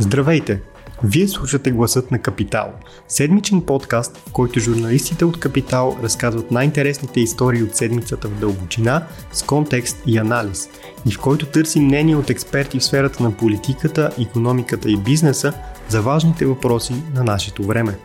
Здравейте! Вие слушате Гласът на Капитал, седмичен подкаст, в който журналистите от Капитал разказват най-интересните истории от седмицата в дълбочина, с контекст и анализ, и в който търсим мнение от експерти в сферата на политиката, економиката и бизнеса за важните въпроси на нашето време.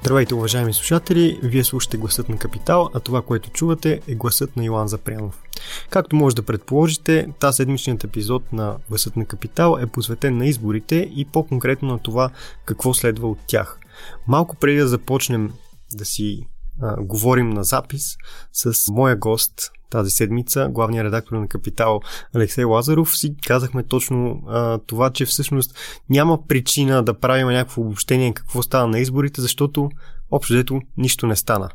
Здравейте, уважаеми слушатели! Вие слушате Гласът на Капитал, а това, което чувате е гласът на Йоан Запрянов. Както може да предположите, тази седмичният епизод на Гласът на Капитал е посветен на изборите и по-конкретно на това какво следва от тях. Малко преди да започнем да си а, говорим на запис с моя гост тази седмица, главния редактор на Капитал Алексей Лазаров, си казахме точно а, това, че всъщност няма причина да правим някакво обобщение какво стана на изборите, защото общо взето нищо не стана.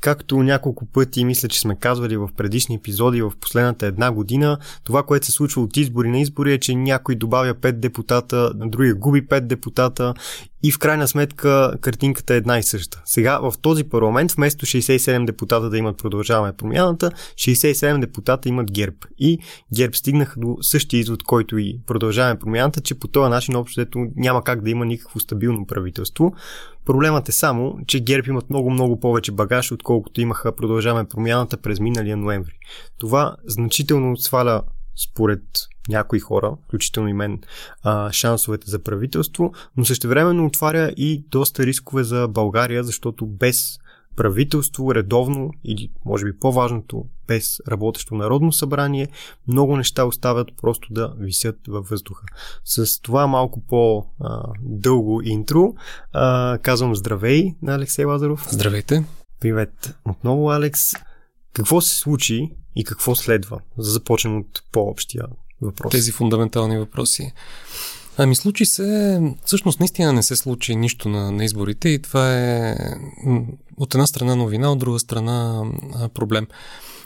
Както няколко пъти мисля, че сме казвали в предишни епизоди в последната една година, това, което се случва от избори на избори е, че някой добавя 5 депутата, другия губи 5 депутата и в крайна сметка картинката е една и съща. Сега в този парламент вместо 67 депутата да имат продължаване промяната, 67 депутата имат ГЕРБ. И ГЕРБ стигнаха до същия извод, който и продължаваме промяната, че по този начин общо няма как да има никакво стабилно правителство. Проблемът е само, че ГЕРБ имат много-много повече багаж, отколкото имаха продължаваме промяната през миналия ноември. Това значително сваля според някои хора, включително и мен, шансовете за правителство, но същевременно отваря и доста рискове за България, защото без правителство редовно или може би по-важното без работещо народно събрание, много неща оставят просто да висят във въздуха. С това малко по-дълго интро казвам здравей на Алексей Лазаров. Здравейте. Привет отново, Алекс. Какво се случи и какво следва? За да започнем от по-общия въпрос. Тези фундаментални въпроси. Ами случи се, всъщност наистина не се случи нищо на, на изборите и това е от една страна новина, от друга страна проблем.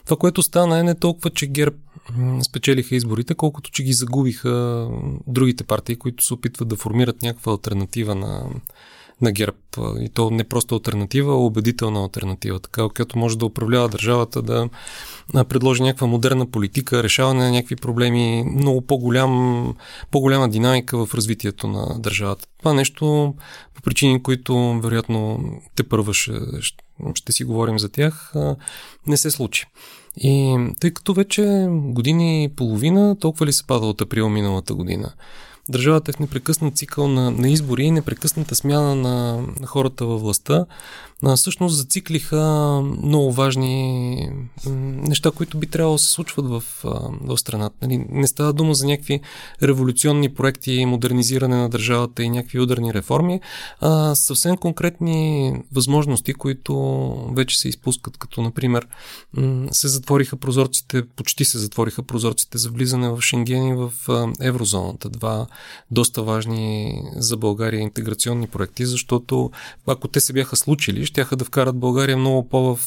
Това, което стана е не толкова, че ГЕРБ спечелиха изборите, колкото че ги загубиха другите партии, които се опитват да формират някаква альтернатива на, на ГЕРБ. И то не просто альтернатива, а убедителна альтернатива. Така, която може да управлява държавата, да предложи някаква модерна политика, решаване на някакви проблеми, много по-голям, по-голяма динамика в развитието на държавата. Това нещо, по причини, които вероятно те първа ще, ще си говорим за тях, не се случи. И тъй като вече години и половина, толкова ли се пада от април миналата година? Държавата е в непрекъснат цикъл на, на избори и непрекъсната смяна на, на хората във властта а, всъщност зациклиха много важни неща, които би трябвало да се случват в, в страната. Нали, не става дума за някакви революционни проекти, модернизиране на държавата и някакви ударни реформи, а съвсем конкретни възможности, които вече се изпускат, като например се затвориха прозорците, почти се затвориха прозорците за влизане в Шенген и в еврозоната. Два доста важни за България интеграционни проекти, защото ако те се бяха случили, щяха да вкарат България много по-в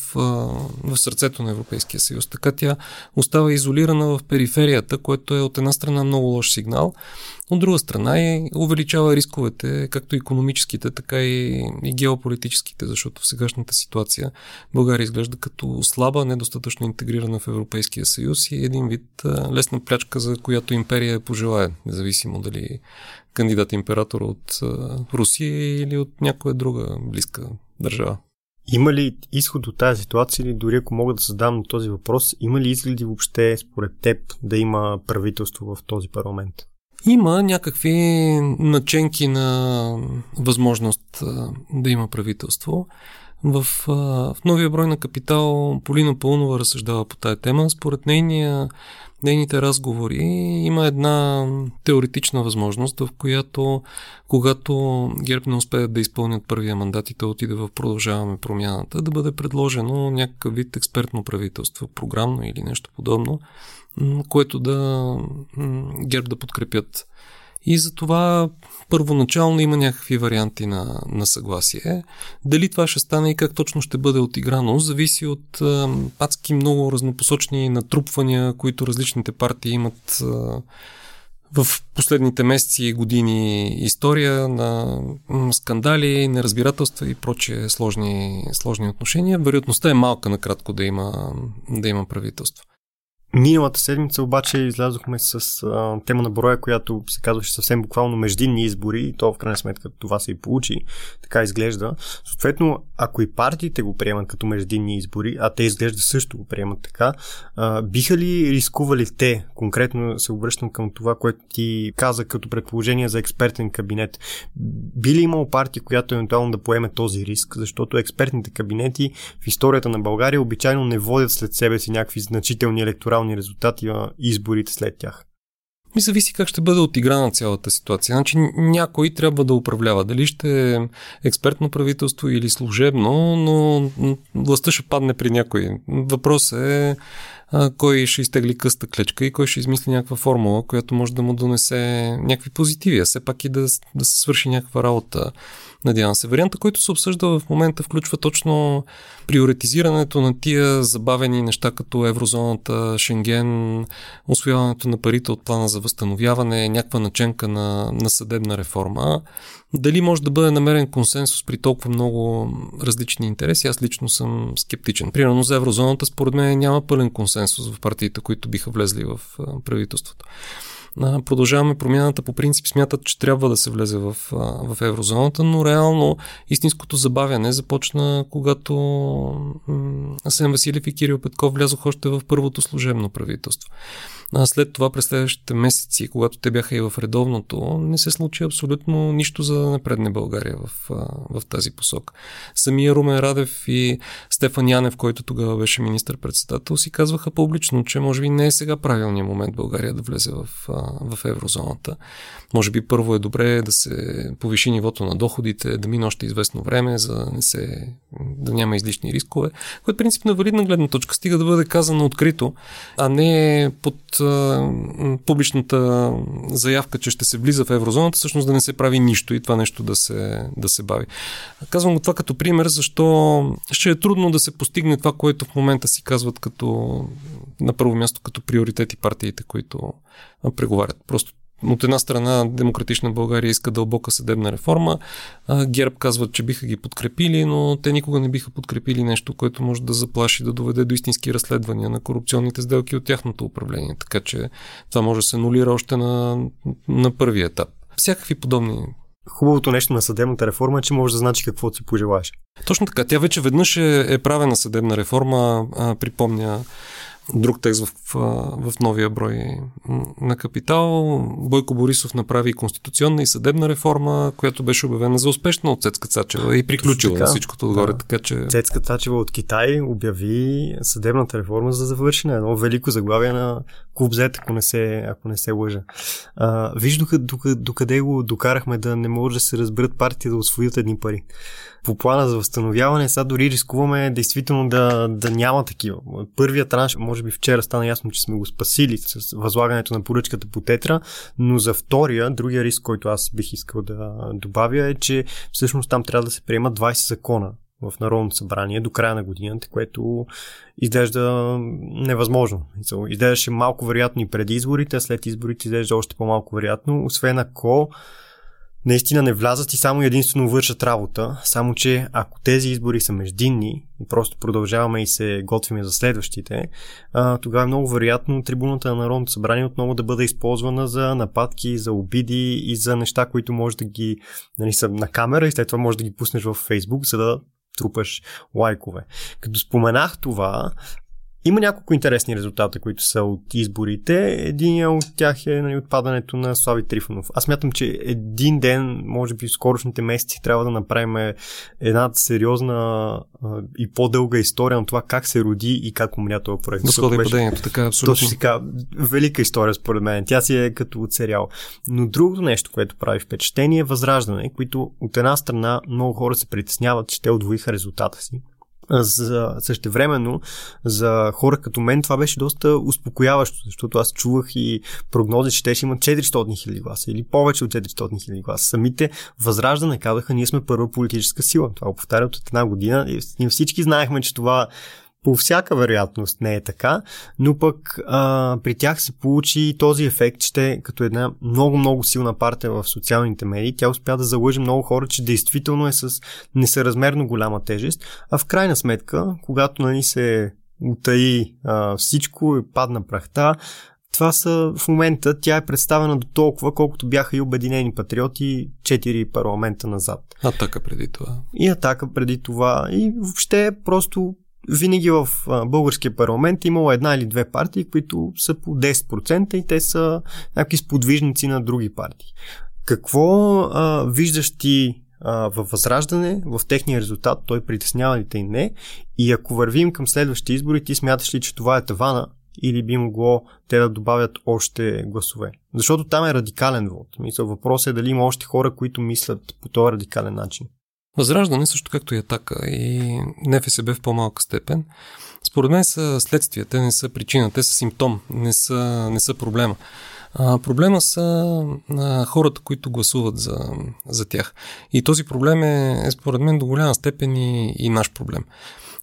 сърцето на Европейския съюз. Така тя остава изолирана в периферията, което е от една страна много лош сигнал, от друга страна и увеличава рисковете, както економическите, така и, и геополитическите, защото в сегашната ситуация България изглежда като слаба, недостатъчно интегрирана в Европейския съюз и един вид лесна плячка, за която империя пожелая, независимо дали кандидат император от Русия или от някоя друга близка държава. Има ли изход от тази ситуация или дори ако мога да създам този въпрос, има ли изгледи въобще според теб да има правителство в този парламент? Има някакви наченки на възможност да има правителство. В, в новия брой на Капитал Полина Пълнова разсъждава по тая тема. Според нейния нейните разговори има една теоретична възможност, в която когато ГЕРБ не успеят да изпълнят първия мандат и да отиде в продължаваме промяната, да бъде предложено някакъв вид експертно правителство, програмно или нещо подобно, което да ГЕРБ да подкрепят. И за това първоначално има някакви варианти на, на съгласие. Дали това ще стане и как точно ще бъде отиграно, зависи от а, адски много разнопосочни натрупвания, които различните партии имат а, в последните месеци и години история на скандали, неразбирателства и прочие сложни, сложни отношения. Вероятността е малка накратко да има, да има правителство. Миналата седмица обаче излязохме с а, тема на броя, която се казваше съвсем буквално междинни избори и то в крайна сметка това се и получи. Така изглежда. Съответно, ако и партиите го приемат като междинни избори, а те изглежда също го приемат така, а, биха ли рискували те, конкретно се обръщам към това, което ти каза като предположение за експертен кабинет, би ли имало партия, която евентуално да поеме този риск, защото експертните кабинети в историята на България обичайно не водят след себе си някакви значителни електорални резултати на изборите след тях. Ми зависи как ще бъде отиграна цялата ситуация. Значи някой трябва да управлява. Дали ще е експертно правителство или служебно, но властта ще падне при някой. Въпрос е кой ще изтегли къста клечка и кой ще измисли някаква формула, която може да му донесе някакви позитиви, а все пак и да, да се свърши някаква работа. Надявам се. Варианта, който се обсъжда в момента, включва точно приоритизирането на тия забавени неща, като еврозоната, Шенген, освояването на парите от плана за възстановяване, някаква наченка на, на съдебна реформа. Дали може да бъде намерен консенсус при толкова много различни интереси, аз лично съм скептичен. Примерно за еврозоната, според мен няма пълен консенсус в партиите, които биха влезли в правителството. Продължаваме промяната по принцип смятат, че трябва да се влезе в, в еврозоната, но реално истинското забавяне започна когато Асен Василев и Кирил Петков влязох още в първото служебно правителство. А след това през следващите месеци, когато те бяха и в редовното, не се случи абсолютно нищо за да напредне България в, в тази посока. Самия Румен Радев и Стефан Янев, който тогава беше министър-председател, си казваха публично, че може би не е сега правилният момент България да влезе в, в еврозоната. Може би първо е добре да се повиши нивото на доходите, да мине още известно време, за да, не се, да няма излишни рискове, което принцип на валидна гледна точка стига да бъде казано открито, а не под публичната заявка, че ще се влиза в еврозоната, всъщност да не се прави нищо и това нещо да се, да се бави. Казвам го това като пример, защо ще е трудно да се постигне това, което в момента си казват като на първо място като приоритети партиите, които преговарят. Просто от една страна Демократична България иска дълбока съдебна реформа. ГЕРБ казват, че биха ги подкрепили, но те никога не биха подкрепили нещо, което може да заплаши да доведе до истински разследвания на корупционните сделки от тяхното управление. Така че това може да се нулира още на, на първи етап. Всякакви подобни Хубавото нещо на съдебната реформа е, че може да значи каквото си пожелаеш. Точно така. Тя вече веднъж е, е правена съдебна реформа. А, припомня друг текст в, в, в новия брой на Капитал. Бойко Борисов направи конституционна и съдебна реформа, която беше обявена за успешна от Цецка Цачева и приключила така, всичкото отгоре. Да. Така, че... Цецка Цачева от Китай обяви съдебната реформа за завършена. Едно велико заглавие на клуб Z, ако не се, ако не се лъжа. А, виж докъде, докъде го докарахме да не може да се разберат партии да освоят едни пари по плана за възстановяване, сега дори рискуваме действително да, да няма такива. Първият транш, може би вчера стана ясно, че сме го спасили с възлагането на поръчката по тетра, но за втория, другия риск, който аз бих искал да добавя е, че всъщност там трябва да се приемат 20 закона в Народното събрание до края на годината, което изглежда невъзможно. Изглеждаше малко вероятно и преди изборите, а след изборите изглежда още по-малко вероятно, освен ако наистина не влязат и само единствено вършат работа, само че ако тези избори са междинни и просто продължаваме и се готвиме за следващите, тогава е много вероятно трибуната на Народното събрание отново да бъде използвана за нападки, за обиди и за неща, които може да ги нали, са на камера и след това може да ги пуснеш в Фейсбук, за да трупаш лайкове. Като споменах това, има няколко интересни резултата, които са от изборите. Един от тях е нали, отпадането на Слави Трифонов. Аз мятам, че един ден, може би в скорошните месеци, трябва да направим една сериозна а, и по-дълга история на това как се роди и как умря този проект. Възхода и падението, така, абсолютно. Точно така, велика история според мен. Тя си е като от сериал. Но другото нещо, което прави впечатление е възраждане, които от една страна много хора се притесняват, че те отвоиха резултата си за същевременно за хора като мен това беше доста успокояващо, защото аз чувах и прогнози, че те ще имат 400 хиляди гласа или повече от 400 хиляди гласа. Самите възраждане казаха, ние сме първа политическа сила. Това го повтарят от една година ние всички знаехме, че това по всяка вероятност не е така, но пък а, при тях се получи този ефект, че като една много-много силна партия в социалните медии, тя успя да залъжи много хора, че действително е с несъразмерно голяма тежест, а в крайна сметка, когато нали, се утаи а, всичко и падна прахта. Това са в момента, тя е представена до толкова, колкото бяха и Обединени патриоти 4 парламента назад. Атака преди това. И атака преди това. И въобще просто винаги в българския парламент имало една или две партии, които са по 10% и те са някакви сподвижници на други партии. Какво а, виждаш ти а, във възраждане, в техния резултат, той притеснява ли те и не? И ако вървим към следващите избори, ти смяташ ли, че това е тавана или би могло те да добавят още гласове? Защото там е радикален вод. Мисля, въпросът е дали има още хора, които мислят по този радикален начин. Възраждане, също както и атака и НФСБ в по-малка степен, според мен са следствия, те не са причина, те са симптом, не са, не са проблема. А, проблема са а, хората, които гласуват за, за тях. И този проблем е, е според мен до голяма степен и, и наш проблем.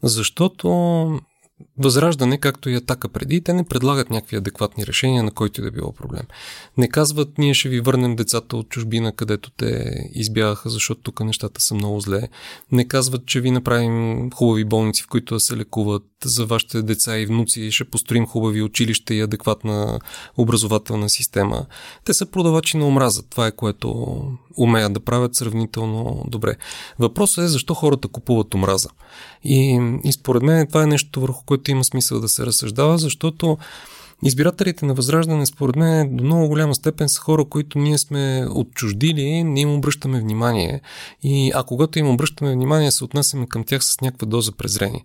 Защото Възраждане, както и атака преди, те не предлагат някакви адекватни решения, на който и да било проблем. Не казват, ние ще ви върнем децата от чужбина, където те избягаха, защото тук нещата са много зле. Не казват, че ви направим хубави болници, в които да се лекуват за вашите деца и внуци, ще построим хубави училища и адекватна образователна система. Те са продавачи на омраза. Това е което умеят да правят сравнително добре. Въпросът е защо хората купуват омраза. И, и според мен това е нещо върху което има смисъл да се разсъждава, защото Избирателите на Възраждане, според мен, до много голяма степен са хора, които ние сме отчуждили, не им обръщаме внимание. И, а когато им обръщаме внимание, се отнасяме към тях с някаква доза презрение.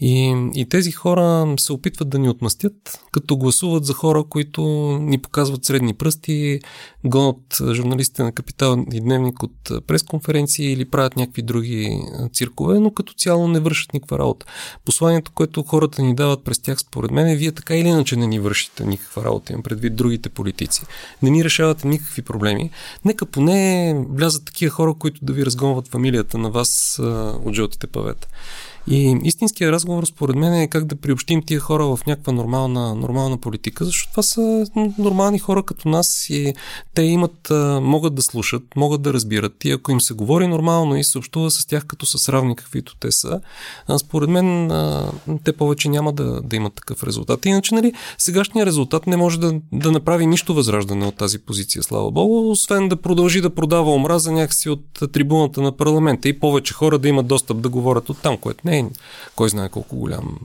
И, и тези хора се опитват да ни отмъстят, като гласуват за хора, които ни показват средни пръсти, гонят журналистите на Капитал и Дневник от пресконференции или правят някакви други циркове, но като цяло не вършат никаква работа. Посланието, което хората ни дават през тях, според мен, е вие така или иначе не ни вършите никаква работа, имам предвид другите политици. Не ни решавате никакви проблеми. Нека поне влязат такива хора, които да ви разгонват фамилията на вас от жълтите павета. И истинският разговор, според мен, е как да приобщим тия хора в някаква нормална, нормална политика, защото това са нормални хора като нас и те имат, могат да слушат, могат да разбират. И ако им се говори нормално и се общува с тях като с равни, каквито те са, според мен те повече няма да, да имат такъв резултат. Иначе, нали, сегашният резултат не може да, да направи нищо възраждане от тази позиция, слава Богу, освен да продължи да продава омраза някакси от трибуната на парламента и повече хора да имат достъп да говорят от там, което не е кой знае колко голям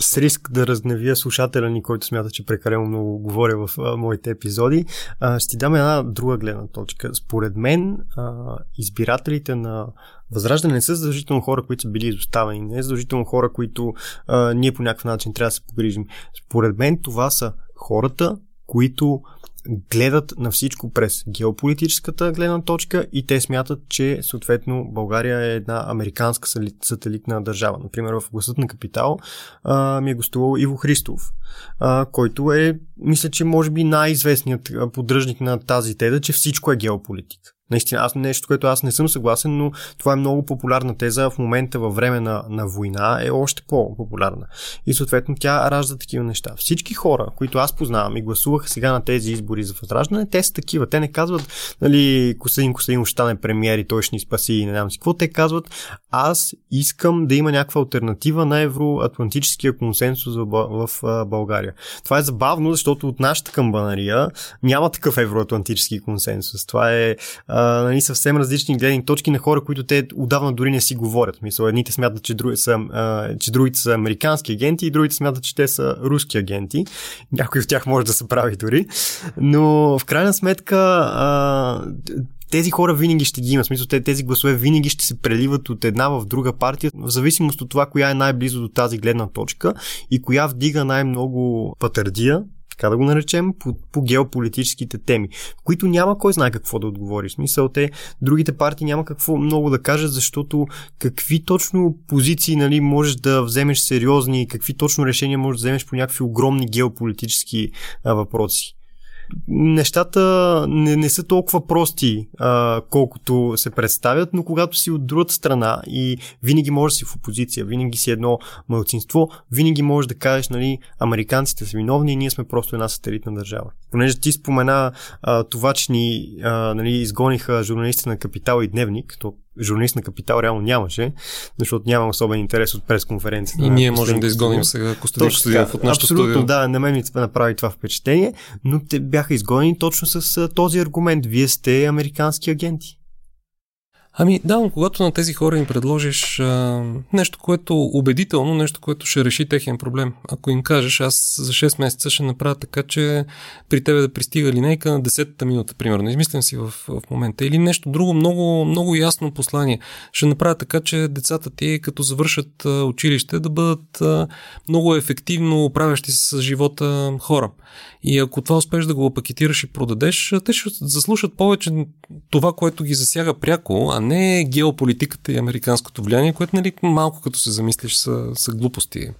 с риск да разневия слушателя ни, който смята, че прекалено много говоря в а, моите епизоди, а, ще ти дам една друга гледна точка. Според мен, а, избирателите на Възраждане не са задължително хора, които са били изоставени, не е задължително хора, които а, ние по някакъв начин трябва да се погрижим. Според мен това са хората, които гледат на всичко през геополитическата гледна точка и те смятат, че съответно България е една американска сателитна държава. Например, в гласът на Капитал а, ми е гостувал Иво Христов, а, който е, мисля, че може би най-известният поддръжник на тази теда, че всичко е геополитика. Наистина, аз нещо, което аз не съм съгласен, но това е много популярна теза в момента във време на, на война е още по-популярна. И съответно тя ражда такива неща. Всички хора, които аз познавам и гласуваха сега на тези избори за възраждане, те са такива. Те не казват, нали, Косадин Косадин ще стане премиер и той ще ни спаси и не знам си какво. Те казват, аз искам да има някаква альтернатива на евроатлантическия консенсус в, в, в България. Това е забавно, защото от нашата камбанария няма такъв евроатлантически консенсус. Това е а, нали, съвсем различни гледни точки на хора, които те отдавна дори не си говорят. Мисъл, едните смятат, че, други са, а, че другите са американски агенти и другите смятат, че те са руски агенти. Някой от тях може да се прави дори. Но в крайна сметка а, тези хора винаги ще ги има. Смисъл, тези гласове винаги ще се преливат от една в друга партия, в зависимост от това, коя е най-близо до тази гледна точка и коя вдига най-много патърдия, така да го наречем, по, по геополитическите теми, които няма кой знае какво да отговори. В смисъл те, другите партии няма какво много да кажат, защото какви точно позиции нали, можеш да вземеш сериозни, какви точно решения можеш да вземеш по някакви огромни геополитически а, въпроси нещата не, не са толкова прости, а, колкото се представят, но когато си от другата страна и винаги можеш да си в опозиция, винаги си едно мълцинство, винаги можеш да кажеш, нали, американците са виновни и ние сме просто една сателитна държава. Понеже ти спомена а, това, че ни а, нали, изгониха журналисти на Капитал и Дневник, то журналист на Капитал реално нямаше, защото няма особен интерес от пресконференцията. И ние можем да изгоним сега Костадин Костадинов от нашото Абсолютно, студио. да, на мен ми направи това впечатление, но те бяха изгонени точно с този аргумент. Вие сте американски агенти. Ами да, но когато на тези хора им предложиш а, нещо, което убедително, нещо, което ще реши техен проблем. Ако им кажеш, аз за 6 месеца ще направя така, че при тебе да пристига линейка на 10-та минута, примерно, измислям си в, в момента, или нещо друго, много, много ясно послание. Ще направя така, че децата ти, като завършат а, училище, да бъдат а, много ефективно управящи се с живота хора. И ако това успеш да го пакетираш и продадеш, те ще заслушат повече това, което ги засяга пряко, а не геополитиката и американското влияние, което нали, малко като се замислиш са, са глупости.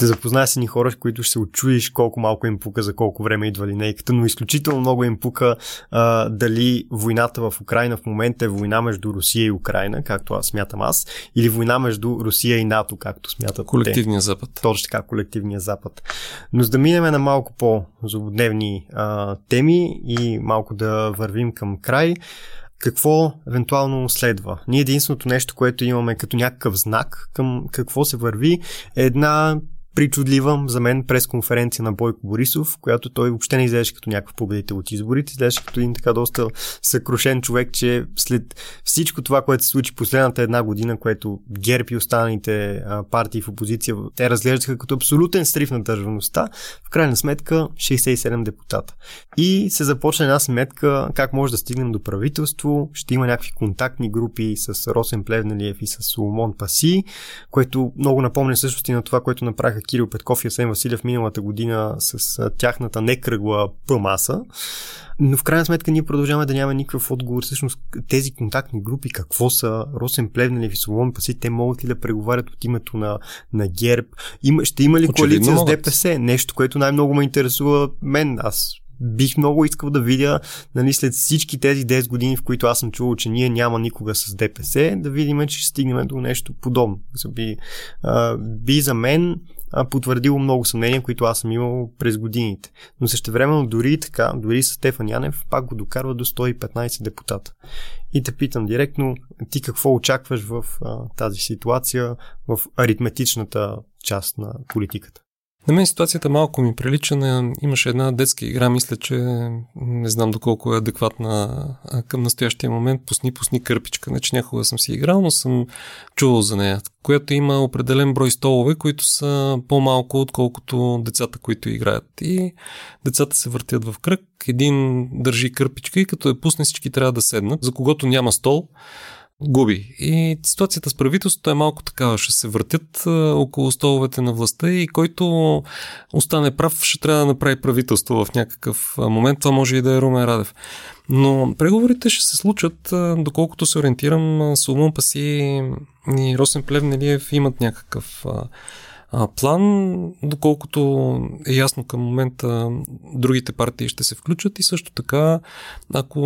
Ще запозная с ни хора, които ще се очудиш колко малко им пука за колко време идва линейката, но изключително много им пука а, дали войната в Украина в момента е война между Русия и Украина, както аз смятам аз, или война между Русия и НАТО, както смятат Колективния те. Запад. Точно така, колективния Запад. Но за да минем на малко по-злободневни а, теми и малко да вървим към край, какво евентуално следва. Ние единственото нещо, което имаме като някакъв знак към какво се върви е една причудлива за мен пресконференция на Бойко Борисов, която той въобще не изглеждаше като някакъв победител от изборите, изглеждаше като един така доста съкрушен човек, че след всичко това, което се случи последната една година, което ГЕРБ и останалите партии в опозиция, те разглеждаха като абсолютен срив на държавността, в крайна сметка 67 депутата. И се започна една сметка как може да стигнем до правителство, ще има някакви контактни групи с Росен Плевналиев и с Соломон Паси, което много напомня също и на това, което направиха Кирил Петков и Асен Василев миналата година с тяхната некръгла П-маса. Но в крайна сметка ние продължаваме да нямаме никакъв отговор. Всъщност тези контактни групи какво са? Росен Плевнелев и Соломон Паси, те могат ли да преговарят от името на, на ГЕРБ? Има, ще има ли Очевидно коалиция могат. с ДПС? Нещо, което най-много ме интересува мен. Аз бих много искал да видя, нали, след всички тези 10 години, в които аз съм чувал, че ние няма никога с ДПС, да видим, че ще стигнем до нещо подобно. Би, а, би за мен потвърдило много съмнения, които аз съм имал през годините. Но същевременно дори така, дори с Стефан Янев, пак го докарва до 115 депутата. И те питам директно, ти какво очакваш в а, тази ситуация, в аритметичната част на политиката? На мен ситуацията малко ми прилича. Имаше една детска игра, мисля, че не знам доколко е адекватна към настоящия момент. Пусни, пусни кърпичка. Не, че някога съм си играл, но съм чувал за нея. Която има определен брой столове, които са по-малко, отколкото децата, които играят. И децата се въртят в кръг. Един държи кърпичка и като я пусне всички трябва да седнат. За когото няма стол, губи. И ситуацията с правителството е малко такава. Ще се въртят около столовете на властта и който остане прав, ще трябва да направи правителство в някакъв момент. Това може и да е Румен Радев. Но преговорите ще се случат, доколкото се ориентирам, Соломон Паси и Росен Плевнелиев имат някакъв а, план, доколкото е ясно към момента другите партии ще се включат и също така, ако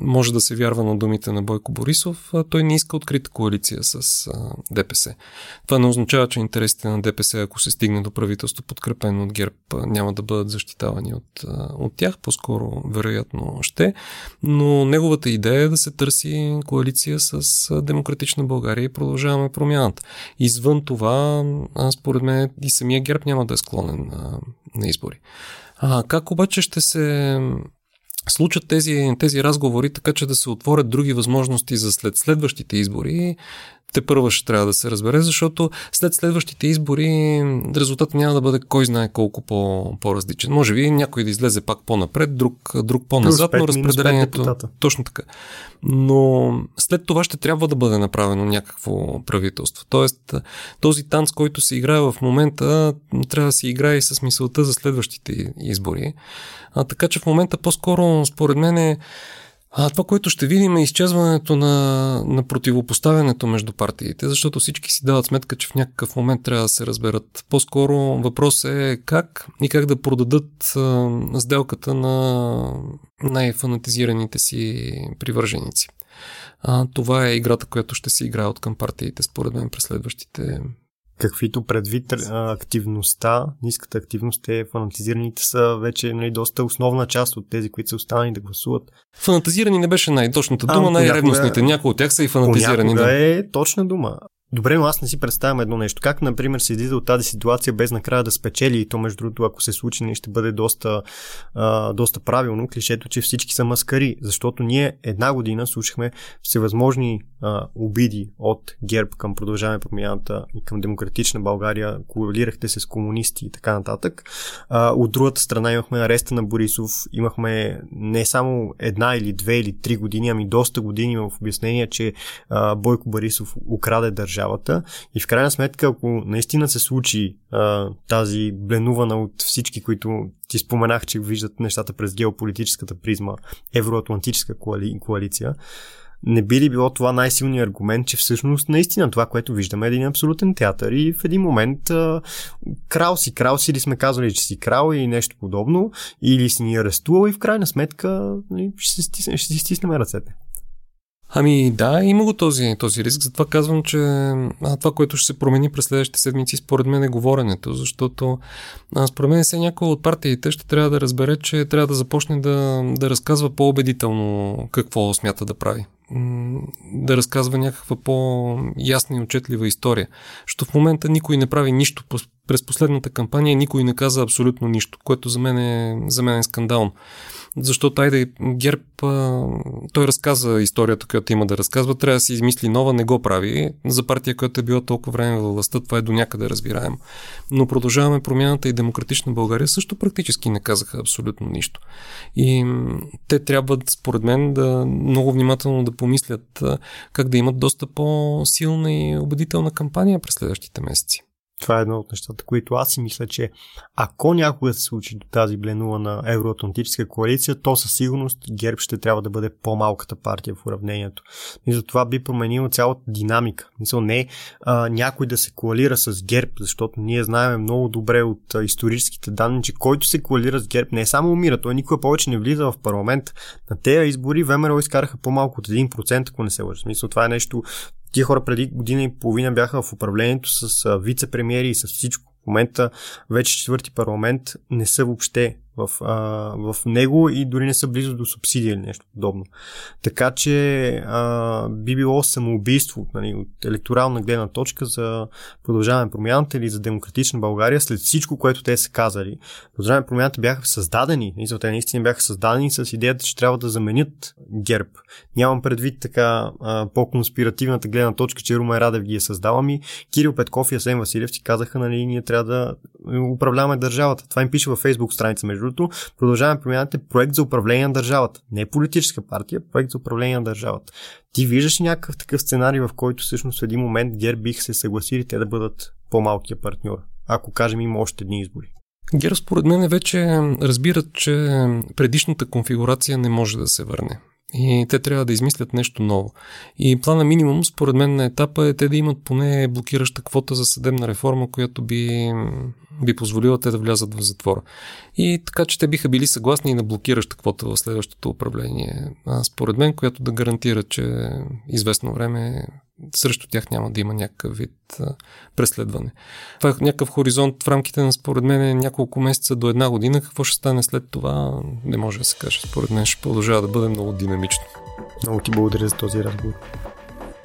може да се вярва на думите на Бойко Борисов, той не иска открита коалиция с ДПС. Това не означава, че интересите на ДПС, ако се стигне до правителство подкрепено от ГЕРБ, няма да бъдат защитавани от, от тях, по-скоро вероятно ще, но неговата идея е да се търси коалиция с Демократична България и продължаваме промяната. Извън това, а, според мен и самия ГЕРБ няма да е склонен на, на избори. А, как обаче ще се случат тези, тези разговори, така че да се отворят други възможности за след следващите избори, те първа ще трябва да се разбере, защото след следващите избори резултатът няма да бъде кой знае колко по, по-различен. Може би някой да излезе пак по-напред, друг, друг по-назад, но разпределението... Точно така. Но след това ще трябва да бъде направено някакво правителство. Тоест, този танц, който се играе в момента, трябва да се играе и с мисълта за следващите избори. А, така че в момента по-скоро, според мен е а това, което ще видим е изчезването на, на противопоставянето между партиите, защото всички си дават сметка, че в някакъв момент трябва да се разберат. По-скоро въпрос е как и как да продадат а, сделката на най-фанатизираните си привърженици. А, това е играта, която ще се играе от към партиите, според мен, през следващите каквито предвид активността, ниската активност е фанатизираните са вече нали, доста основна част от тези, които са останали да гласуват. Фанатизирани не беше най-точната дума, най-ревностните. Някои от тях са и фанатизирани. Да. е точна дума. Добре, но аз не си представям едно нещо. Как, например, се излиза от тази ситуация без накрая да спечели и то, между другото, ако се случи, не ще бъде доста, а, доста правилно клишето, че всички са маскари. Защото ние една година слушахме всевъзможни а, обиди от ГЕРБ към продължаване промяната и към демократична България, коалирахте се с комунисти и така нататък. А, от другата страна имахме ареста на Борисов, имахме не само една или две или три години, ами доста години в обяснение, че а, Бойко Борисов украде държавата и в крайна сметка, ако наистина се случи а, тази бленувана от всички, които ти споменах, че виждат нещата през геополитическата призма, евроатлантическа коали, коалиция, не би ли било това най-силният аргумент, че всъщност наистина това, което виждаме е един абсолютен театър и в един момент а, крал си, крал си или сме казали, че си крал или нещо подобно, или си ни арестувал и в крайна сметка нали, ще, си стиснем, ще си стиснем ръцете. Ами да, има го този, този риск. Затова казвам, че а, това, което ще се промени през следващите седмици, според мен е говоренето, защото а, според мен все някой от партиите ще трябва да разбере, че трябва да започне да, да разказва по-убедително какво смята да прави да разказва някаква по-ясна и отчетлива история. Защото в момента никой не прави нищо. През последната кампания никой не каза абсолютно нищо, което за мен е, за мен е скандално. Защото айде ГЕРБ, той разказа историята, която има да разказва, трябва да си измисли нова, не го прави. За партия, която е била толкова време във властта, това е до някъде разбираем. Но продължаваме промяната и демократична България също практически не казаха абсолютно нищо. И те трябва, според мен, да много внимателно да помислят как да имат доста по-силна и убедителна кампания през следващите месеци. Това е едно от нещата, които аз си мисля, че ако някога се случи до тази бленува на Евроатлантическа коалиция, то със сигурност ГЕРБ ще трябва да бъде по-малката партия в уравнението. И за това би променило цялата динамика. Мисъл не а, някой да се коалира с ГЕРБ, защото ние знаем много добре от а, историческите данни, че който се коалира с ГЕРБ не само умира, той никога повече не влиза в парламент. На тези избори ВМРО изкараха по-малко от 1%, ако не се лъжа. Смисъл, това е нещо Тия хора преди година и половина бяха в управлението с вице-премиери и с всичко. В момента вече четвърти парламент не са въобще в, а, в него и дори не са близо до субсидия или нещо подобно. Така че а, би било самоубийство нали, от електорална гледна точка за продължаване промяната или за демократична България след всичко, което те са казали. Продължаване промяната бяха създадени, и те наистина бяха създадени с идеята, че трябва да заменят ГЕРБ. Нямам предвид така а, по-конспиративната гледна точка, че Румен Радев ги е създал, ами Кирил Петков и Асен Василев си казаха, нали, ние трябва да управляваме държавата. Това им пише във Facebook страница, между другото. Продължаваме промяната проект за управление на държавата. Не политическа партия, проект за управление на държавата. Ти виждаш някакъв такъв сценарий, в който всъщност в един момент ГЕРБ бих се съгласили те да бъдат по-малкия партньор, ако кажем има още едни избори. ГЕРБ според мен вече разбират, че предишната конфигурация не може да се върне. И те трябва да измислят нещо ново. И плана минимум, според мен, на етапа е те да имат поне блокираща квота за съдебна реформа, която би, би позволила те да влязат в затвора. И така, че те биха били съгласни и на блокираща квота в следващото управление. А според мен, която да гарантира, че известно време срещу тях няма да има някакъв вид преследване. Това е някакъв хоризонт в рамките на, според мен, е няколко месеца до една година. Какво ще стане след това, не може да се каже. Според мен ще продължава да бъде много динамично. Много ти благодаря за този разговор.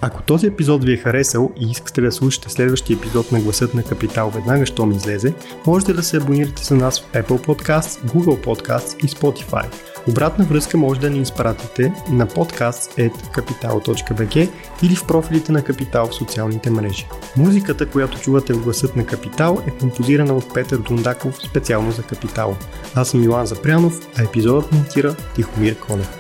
Ако този епизод ви е харесал и искате да слушате следващия епизод на Гласът на Капитал веднага, щом излезе, можете да се абонирате за нас в Apple Podcasts, Google Podcasts и Spotify. Обратна връзка може да ни изпратите на podcast.capital.bg или в профилите на Капитал в социалните мрежи. Музиката, която чувате в гласът на Капитал е композирана от Петър Дундаков специално за Капитал. Аз съм Милан Запрянов, а епизодът монтира Тихомир Конев.